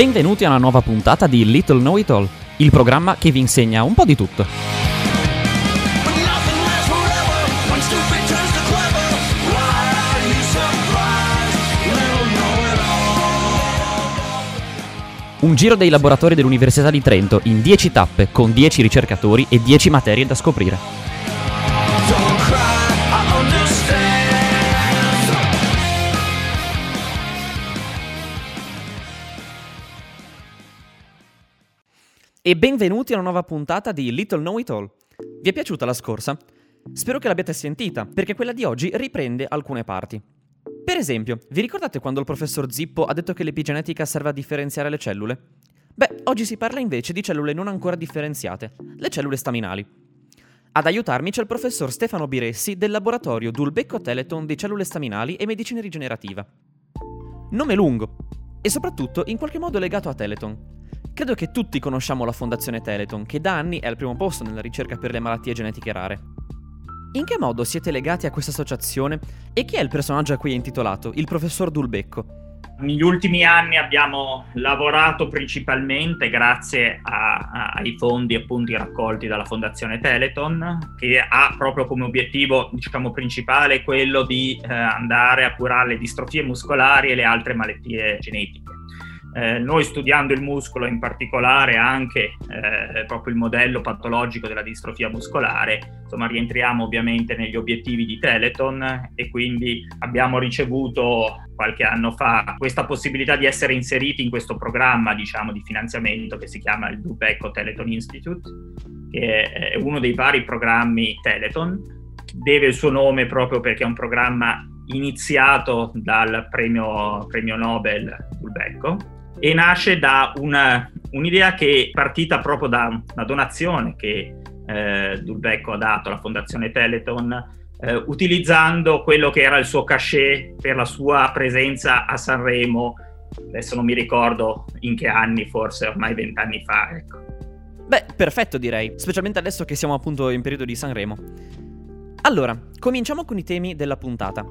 Benvenuti a una nuova puntata di Little Know It All, il programma che vi insegna un po' di tutto. Un giro dei laboratori dell'Università di Trento in 10 tappe con 10 ricercatori e 10 materie da scoprire. E benvenuti a una nuova puntata di Little Know It All. Vi è piaciuta la scorsa? Spero che l'abbiate sentita, perché quella di oggi riprende alcune parti. Per esempio, vi ricordate quando il professor Zippo ha detto che l'epigenetica serve a differenziare le cellule? Beh, oggi si parla invece di cellule non ancora differenziate, le cellule staminali. Ad aiutarmi c'è il professor Stefano Biressi del laboratorio Dulbecco Teleton di cellule staminali e medicina rigenerativa. Nome lungo e soprattutto in qualche modo legato a Teleton. Credo che tutti conosciamo la Fondazione Teleton, che da anni è al primo posto nella ricerca per le malattie genetiche rare. In che modo siete legati a questa associazione e chi è il personaggio a cui è intitolato, il professor Dulbecco? Negli ultimi anni abbiamo lavorato principalmente grazie a- a- ai fondi appunto raccolti dalla Fondazione Teleton, che ha proprio come obiettivo diciamo, principale quello di eh, andare a curare le distrofie muscolari e le altre malattie genetiche. Eh, noi studiando il muscolo, in particolare anche eh, proprio il modello patologico della distrofia muscolare, insomma rientriamo ovviamente negli obiettivi di Teleton e quindi abbiamo ricevuto qualche anno fa questa possibilità di essere inseriti in questo programma diciamo di finanziamento che si chiama il Dubecco Teleton Institute, che è uno dei vari programmi Teleton, deve il suo nome proprio perché è un programma iniziato dal premio, premio Nobel Dulbecco e nasce da una- un'idea che è partita proprio da una donazione che eh, Dulbecco ha dato alla Fondazione Teleton eh, utilizzando quello che era il suo cachet per la sua presenza a Sanremo, adesso non mi ricordo in che anni, forse ormai vent'anni fa, ecco. Beh, perfetto direi, specialmente adesso che siamo appunto in periodo di Sanremo. Allora, cominciamo con i temi della puntata.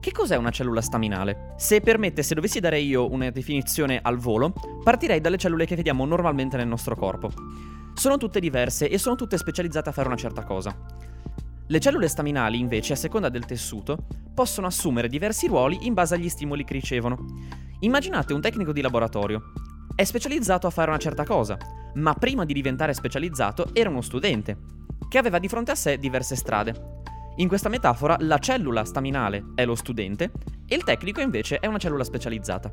Che cos'è una cellula staminale? Se permette, se dovessi dare io una definizione al volo, partirei dalle cellule che vediamo normalmente nel nostro corpo. Sono tutte diverse e sono tutte specializzate a fare una certa cosa. Le cellule staminali, invece, a seconda del tessuto, possono assumere diversi ruoli in base agli stimoli che ricevono. Immaginate un tecnico di laboratorio. È specializzato a fare una certa cosa, ma prima di diventare specializzato era uno studente, che aveva di fronte a sé diverse strade. In questa metafora la cellula staminale è lo studente e il tecnico invece è una cellula specializzata.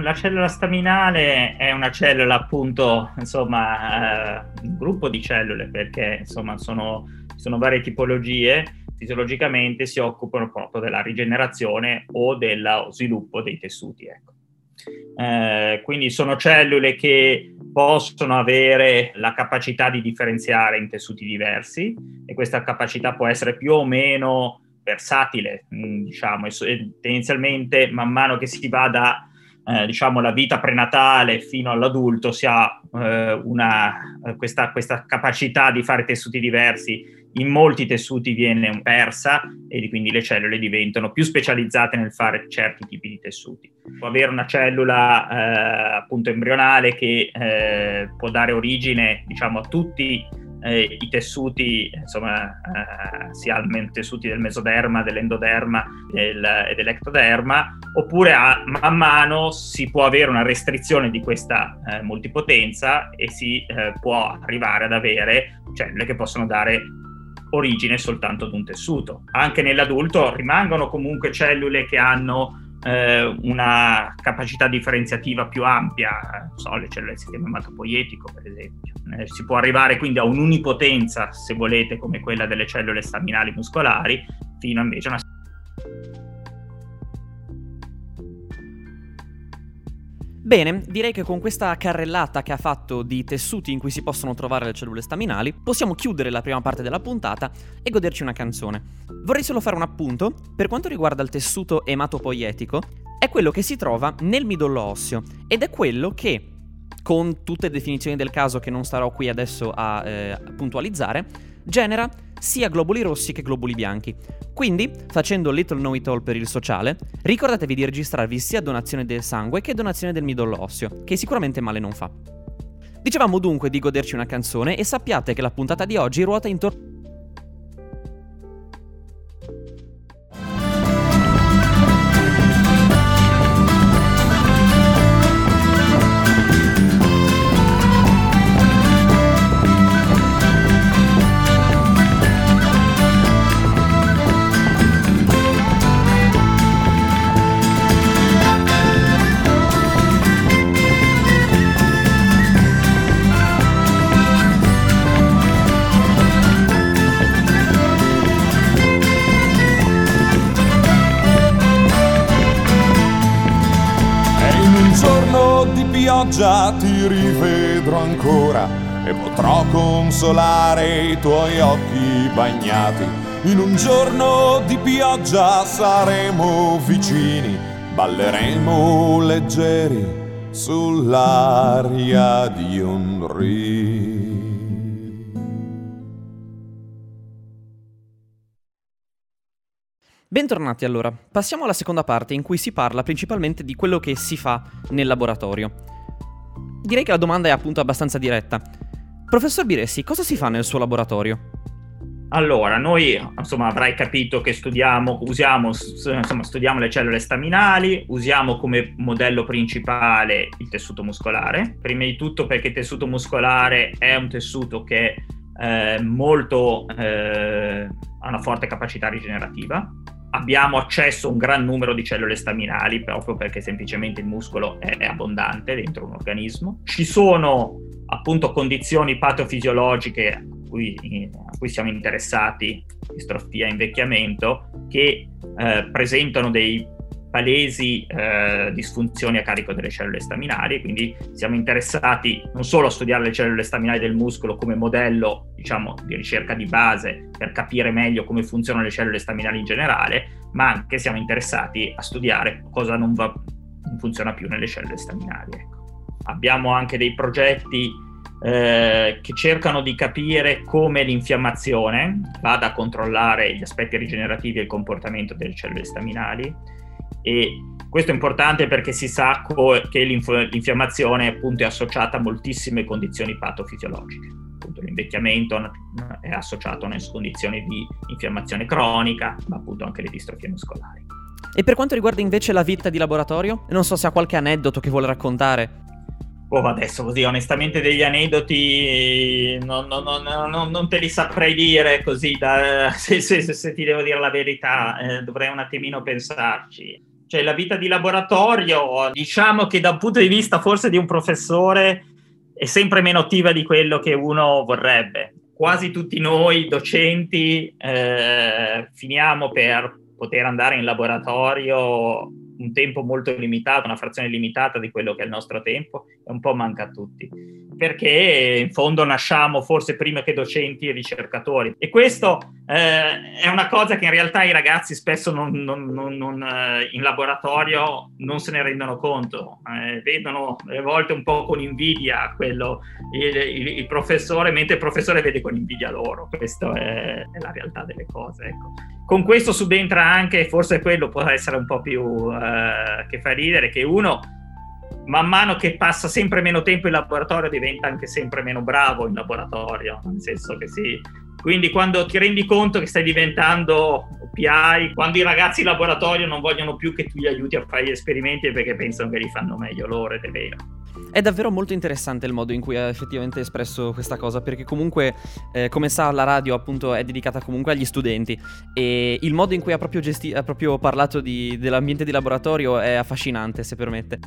La cellula staminale è una cellula appunto, insomma, eh, un gruppo di cellule perché insomma sono, sono varie tipologie, fisiologicamente si occupano proprio della rigenerazione o dello sviluppo dei tessuti. Ecco. Eh, quindi sono cellule che possono avere la capacità di differenziare in tessuti diversi e questa capacità può essere più o meno versatile, mh, diciamo, e tendenzialmente man mano che si va da eh, diciamo, la vita prenatale fino all'adulto si ha eh, una, questa, questa capacità di fare tessuti diversi. In molti tessuti viene persa e di- quindi le cellule diventano più specializzate nel fare certi tipi di tessuti. Può avere una cellula eh, appunto embrionale che eh, può dare origine diciamo, a tutti eh, i tessuti, insomma, eh, sia i tessuti del mesoderma, dell'endoderma del- e dell'ectoderma, oppure a, man mano si può avere una restrizione di questa eh, multipotenza e si eh, può arrivare ad avere cellule che possono dare origine soltanto ad un tessuto. Anche nell'adulto rimangono comunque cellule che hanno eh, una capacità differenziativa più ampia, so, le cellule del sistema ematopoietico per esempio. Eh, si può arrivare quindi a un'unipotenza, se volete, come quella delle cellule staminali muscolari, fino invece a una Bene, direi che con questa carrellata che ha fatto di tessuti in cui si possono trovare le cellule staminali, possiamo chiudere la prima parte della puntata e goderci una canzone. Vorrei solo fare un appunto, per quanto riguarda il tessuto ematopoietico, è quello che si trova nel midollo osseo ed è quello che, con tutte le definizioni del caso che non starò qui adesso a eh, puntualizzare, genera sia globuli rossi che globuli bianchi. Quindi, facendo Little Know It All per il sociale, ricordatevi di registrarvi sia donazione del sangue che donazione del midollo osseo, che sicuramente male non fa. Dicevamo dunque di goderci una canzone e sappiate che la puntata di oggi ruota intorno pioggia ti rivedrò ancora e potrò consolare i tuoi occhi bagnati. In un giorno di pioggia saremo vicini, balleremo leggeri sull'aria di rio. Bentornati allora, passiamo alla seconda parte in cui si parla principalmente di quello che si fa nel laboratorio. Direi che la domanda è appunto abbastanza diretta. Professor Biressi, cosa si fa nel suo laboratorio? Allora, noi, insomma, avrai capito che studiamo, usiamo, insomma, studiamo le cellule staminali, usiamo come modello principale il tessuto muscolare. Prima di tutto perché il tessuto muscolare è un tessuto che è molto, eh, ha una forte capacità rigenerativa. Abbiamo accesso a un gran numero di cellule staminali proprio perché semplicemente il muscolo è, abbondante dentro un organismo. Ci sono appunto condizioni patofisiologiche a cui, a cui siamo interessati, distrofia e invecchiamento, che eh, presentano dei palesi eh, disfunzioni a carico delle cellule staminali, quindi siamo interessati non solo a studiare le cellule staminali del muscolo come modello, diciamo, di ricerca di base per capire meglio come funzionano le cellule staminali in generale, ma anche siamo interessati a studiare cosa non, va, non funziona più nelle cellule staminali. Ecco. Abbiamo anche dei progetti eh, che cercano di capire come l'infiammazione vada a controllare gli aspetti rigenerativi e il comportamento delle cellule staminali e questo è importante perché si sa co- che l'inf- l'infiammazione appunto è associata a moltissime condizioni patofisiologiche. Appunto, l'invecchiamento è associato a condizioni di infiammazione cronica, ma appunto anche le distrofie muscolari. E per quanto riguarda invece la vita di laboratorio, non so se ha qualche aneddoto che vuole raccontare. Oh, adesso così, onestamente degli aneddoti non, non- non- non- non te li saprei dire così, da- se, se- se- se ti devo dire la verità, eh, dovrei un attimino pensarci. Cioè, la vita di laboratorio, diciamo che da un punto di vista forse di un professore è sempre meno attiva di quello che uno vorrebbe. Quasi tutti noi docenti eh, finiamo per poter andare in laboratorio un tempo molto limitato, una frazione limitata di quello che è il nostro tempo, e un po' manca a tutti. Perché in fondo nasciamo forse prima che docenti e ricercatori. E questo eh, è una cosa che in realtà i ragazzi spesso non, non- non- eh, in laboratorio non se ne rendono conto. Eh, vedono a volte un po' con invidia quello, il, il- il professore, mentre il professore vede con invidia loro. Questa è, è la realtà delle cose. Ecco con questo subentra anche, forse quello può essere un po' più eh, che fa ridere, che uno man mano che passa sempre meno tempo in laboratorio diventa anche sempre meno bravo in laboratorio, nel senso che sì. Quindi quando ti rendi conto che stai diventando PI, quando i ragazzi in laboratorio non vogliono più che tu gli aiuti a fare gli esperimenti perché pensano che li fanno meglio loro ed è vero. È davvero molto interessante il modo in cui ha effettivamente espresso questa cosa, perché comunque, eh, come sa, la radio appunto è dedicata comunque agli studenti e il modo in cui ha proprio, gesti- ha proprio parlato di- dell'ambiente di laboratorio è affascinante, se permette.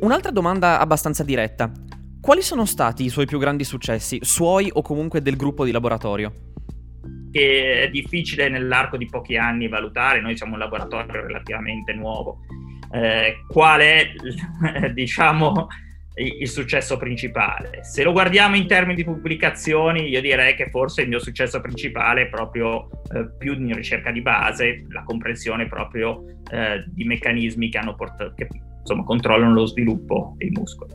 Un'altra domanda abbastanza diretta. Quali sono stati i suoi più grandi successi, suoi o comunque del gruppo di laboratorio? che è difficile nell'arco di pochi anni valutare, noi siamo un laboratorio relativamente nuovo, eh, qual è diciamo il successo principale. Se lo guardiamo in termini di pubblicazioni, io direi che forse il mio successo principale è proprio eh, più in ricerca di base, la comprensione proprio eh, di meccanismi che, portato, che insomma, controllano lo sviluppo dei muscoli.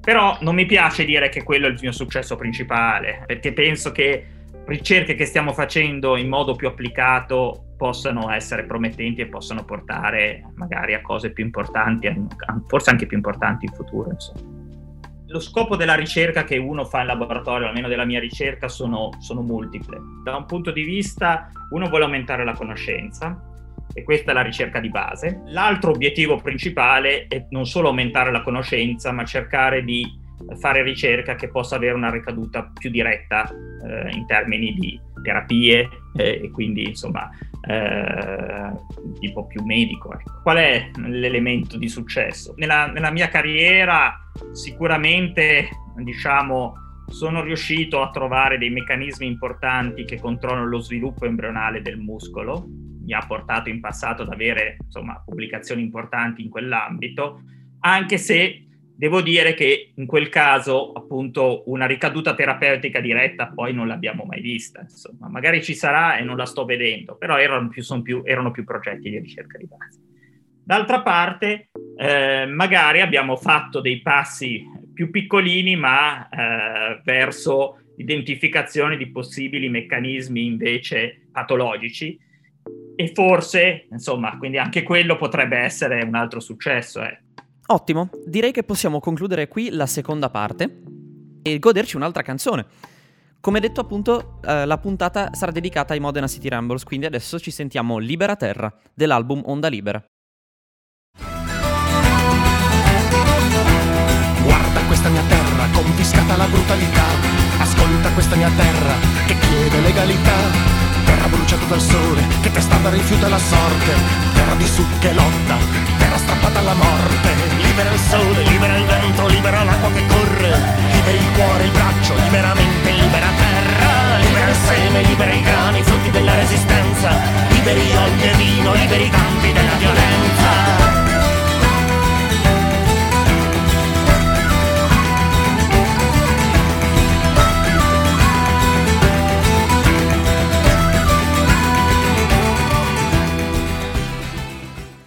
Però non mi piace dire che quello è il mio successo principale, perché penso che ricerche che stiamo facendo in modo più applicato possano essere promettenti e possano portare magari a cose più importanti, forse anche più importanti in futuro. Insomma. Lo scopo della ricerca che uno fa in laboratorio, almeno della mia ricerca, sono, sono multiple. Da un punto di vista, uno vuole aumentare la conoscenza, e questa è la ricerca di base. L'altro obiettivo principale è non solo aumentare la conoscenza, ma cercare di fare ricerca che possa avere una ricaduta più diretta eh, in termini di terapie eh, e quindi insomma eh, tipo più medico. Ecco. Qual è l'elemento di successo? Nella, nella mia carriera sicuramente diciamo sono riuscito a trovare dei meccanismi importanti che controllano lo sviluppo embrionale del muscolo, mi ha portato in passato ad avere insomma, pubblicazioni importanti in quell'ambito, anche se Devo dire che in quel caso, appunto, una ricaduta terapeutica diretta poi non l'abbiamo mai vista. Insomma, magari ci sarà e non la sto vedendo, però erano più, più, erano più progetti di ricerca di base. D'altra parte, eh, magari abbiamo fatto dei passi più piccolini, ma eh, verso l'identificazione di possibili meccanismi invece patologici. E forse, insomma, quindi anche quello potrebbe essere un altro successo. Eh. Ottimo, direi che possiamo concludere qui la seconda parte e goderci un'altra canzone. Come detto appunto, eh, la puntata sarà dedicata ai Modena City Rambles, quindi adesso ci sentiamo Libera Terra dell'album Onda Libera. Guarda questa mia terra, confiscata la brutalità. Ascolta questa mia terra che chiede legalità. Terra bruciata dal sole, che testata rifiuta la sorte. Terra di su che lotta, terra strappata alla morte. Libera il sole, libera il vento, libera l'acqua che corre. Liberi il cuore, il braccio, liberamente libera terra. Libera il seme, libera i grani, frutti della resistenza. Liberi olio e vino, liberi i campi della violenza.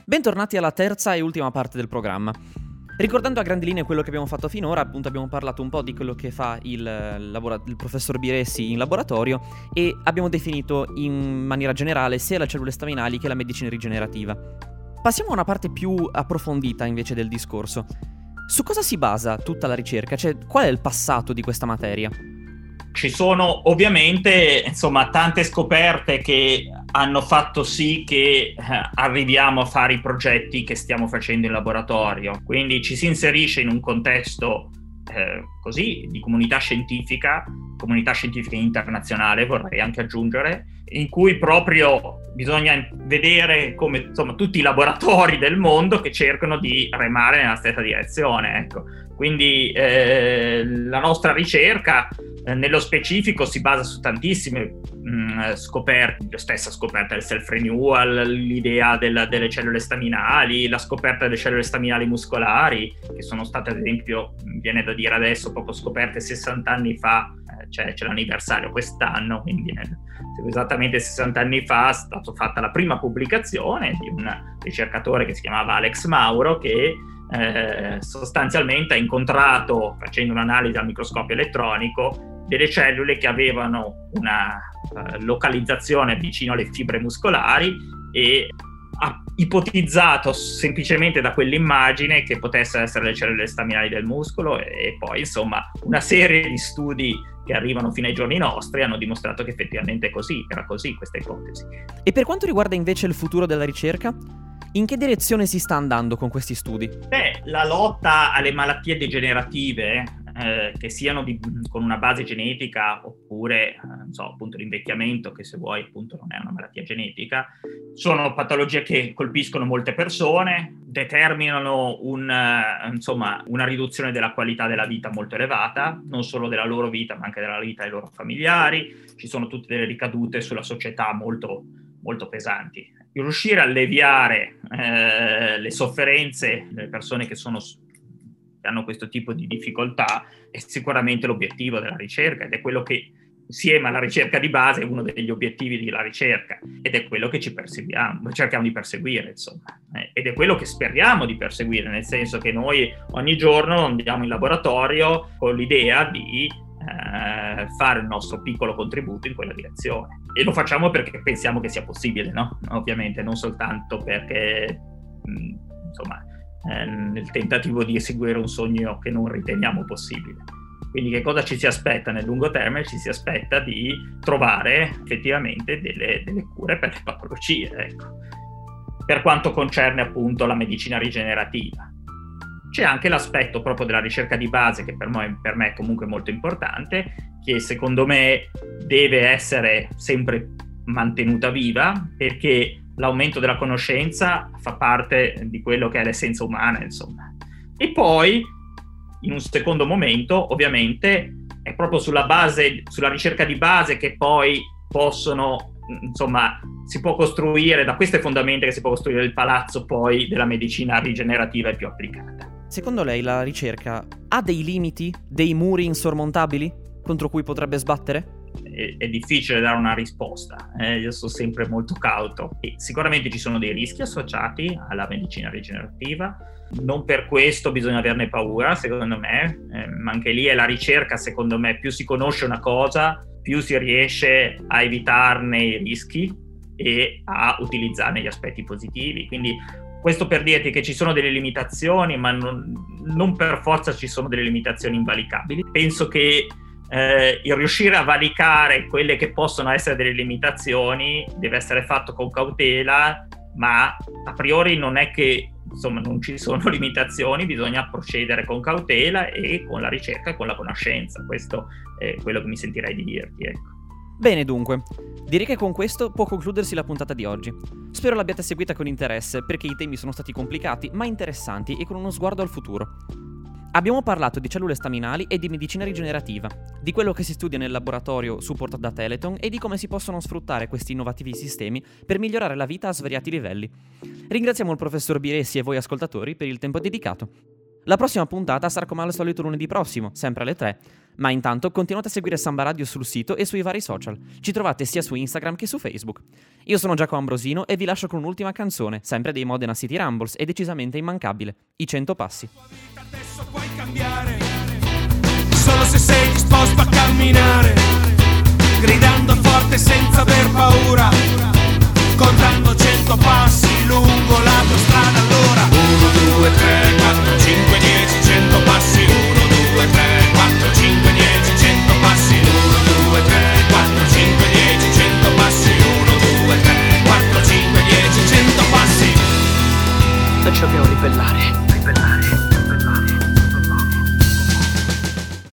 Bentornati alla terza e ultima parte del programma. Ricordando a grandi linee quello che abbiamo fatto finora, appunto abbiamo parlato un po' di quello che fa il, labora- il, professor Biressi in laboratorio e abbiamo definito in maniera generale sia le cellule staminali che la medicina rigenerativa. Passiamo a una parte più approfondita invece del discorso. Su cosa si basa tutta la ricerca? Cioè, qual è il passato di questa materia? Ci sono ovviamente insomma, tante scoperte che hanno fatto sì che eh, arriviamo a fare i progetti che stiamo facendo in laboratorio. Quindi ci si inserisce in un contesto eh, così di comunità scientifica, comunità scientifica internazionale vorrei anche aggiungere, in cui proprio bisogna vedere come insomma, tutti i laboratori del mondo che cercano di remare nella stessa direzione. Ecco. Quindi eh, la nostra ricerca eh, nello specifico si basa su tantissime mh, mm, scoperte, la stessa scoperta del self-renewal, l'idea della, delle cellule staminali, la scoperta delle cellule staminali muscolari, che sono state ad esempio, viene da dire adesso, proprio scoperte 60 anni fa, eh, cioè c'è l'anniversario quest'anno, quindi nel, esattamente 60 anni fa è stata fatta la prima pubblicazione di un ricercatore che si chiamava Alex Mauro che eh, sostanzialmente ha incontrato, facendo un'analisi al microscopio elettronico, delle cellule che avevano una uh, localizzazione vicino alle fibre muscolari e ha ipotizzato semplicemente da quell'immagine che potessero essere le cellule staminali del muscolo e poi insomma una serie di studi che arrivano fino ai giorni nostri hanno dimostrato che effettivamente è così, era così questa ipotesi. E per quanto riguarda invece il futuro della ricerca? In che direzione si sta andando con questi studi? Beh, la lotta alle malattie degenerative, eh, che siano di, con una base genetica oppure, eh, so, appunto l'invecchiamento, che se vuoi appunto non è una malattia genetica, sono patologie che colpiscono molte persone, determinano un, uh, insomma, una riduzione della qualità della vita molto elevata, non solo della loro vita ma anche della vita dei loro familiari, ci sono tutte delle ricadute sulla società molto, molto pesanti. Riuscire a alleviare eh, le sofferenze delle persone che, sono, che hanno questo tipo di difficoltà è sicuramente l'obiettivo della ricerca ed è quello che insieme alla ricerca di base è uno degli obiettivi della ricerca ed è quello che ci perseguiamo, cerchiamo di perseguire, insomma, eh, ed è quello che speriamo di perseguire, nel senso che noi ogni giorno andiamo in laboratorio con l'idea di eh, fare il nostro piccolo contributo in quella direzione. E lo facciamo perché pensiamo che sia possibile, no? Ovviamente, non soltanto perché, mh, insomma, eh, nel tentativo di eseguire un sogno che non riteniamo possibile. Quindi che cosa ci si aspetta nel lungo termine? Ci si aspetta di trovare effettivamente delle, delle cure per le patologie, ecco. per quanto concerne appunto la medicina rigenerativa. C'è anche l'aspetto proprio della ricerca di base che per me, per me è comunque molto importante, che secondo me deve essere sempre mantenuta viva perché l'aumento della conoscenza fa parte di quello che è l'essenza umana, insomma. E poi, in un secondo momento, ovviamente, è proprio sulla base, sulla ricerca di base che poi possono, insomma, si può costruire, da queste fondamenta che si può costruire il palazzo poi della medicina rigenerativa e più applicata. Secondo lei la ricerca ha dei limiti, dei muri insormontabili contro cui potrebbe sbattere? È, difficile dare una risposta, eh, io sono sempre molto cauto. E sicuramente ci sono dei rischi associati alla medicina rigenerativa, non per questo bisogna averne paura, secondo me, eh, ma anche lì è la ricerca, secondo me, più si conosce una cosa, più si riesce a evitarne i rischi e a utilizzarne gli aspetti positivi. Quindi questo per dirti che ci sono delle limitazioni, ma non, non per forza ci sono delle limitazioni invalicabili. Penso che eh, il riuscire a valicare quelle che possono essere delle limitazioni deve essere fatto con cautela, ma a priori non è che insomma non ci sono limitazioni, bisogna procedere con cautela e con la ricerca e con la conoscenza. Questo è quello che mi sentirei di dirti. Ecco. Bene dunque, direi che con questo può concludersi la puntata di oggi. Spero l'abbiate seguita con interesse perché i temi sono stati complicati ma interessanti e con uno sguardo al futuro. Abbiamo parlato di cellule staminali e di medicina rigenerativa, di quello che si studia nel laboratorio supportato da Teleton e di come si possono sfruttare questi innovativi sistemi per migliorare la vita a svariati livelli. Ringraziamo il professor Biressi e voi ascoltatori per il tempo dedicato. La prossima puntata sarà come al solito lunedì prossimo, sempre alle 3. Ma intanto continuate a seguire Samba Radio sul sito e sui vari social. Ci trovate sia su Instagram che su Facebook. Io sono Giacomo Ambrosino e vi lascio con un'ultima canzone, sempre dei Modena City Rumbles e decisamente immancabile, I 100 passi. Adesso puoi cambiare, solo se sei disposto a camminare, gridando forte senza aver paura, contando 100 passi lungo la tua strada allora. 2, 3, 4, 5, 10, 100 passi 1, 2, 3, 4, 5, 10, 100 passi 1, 2, 3, 4, 5, 10, 100 passi 1, 2, 3, 4, 5, 10, 100 passi. Lasciamiamo ribellare.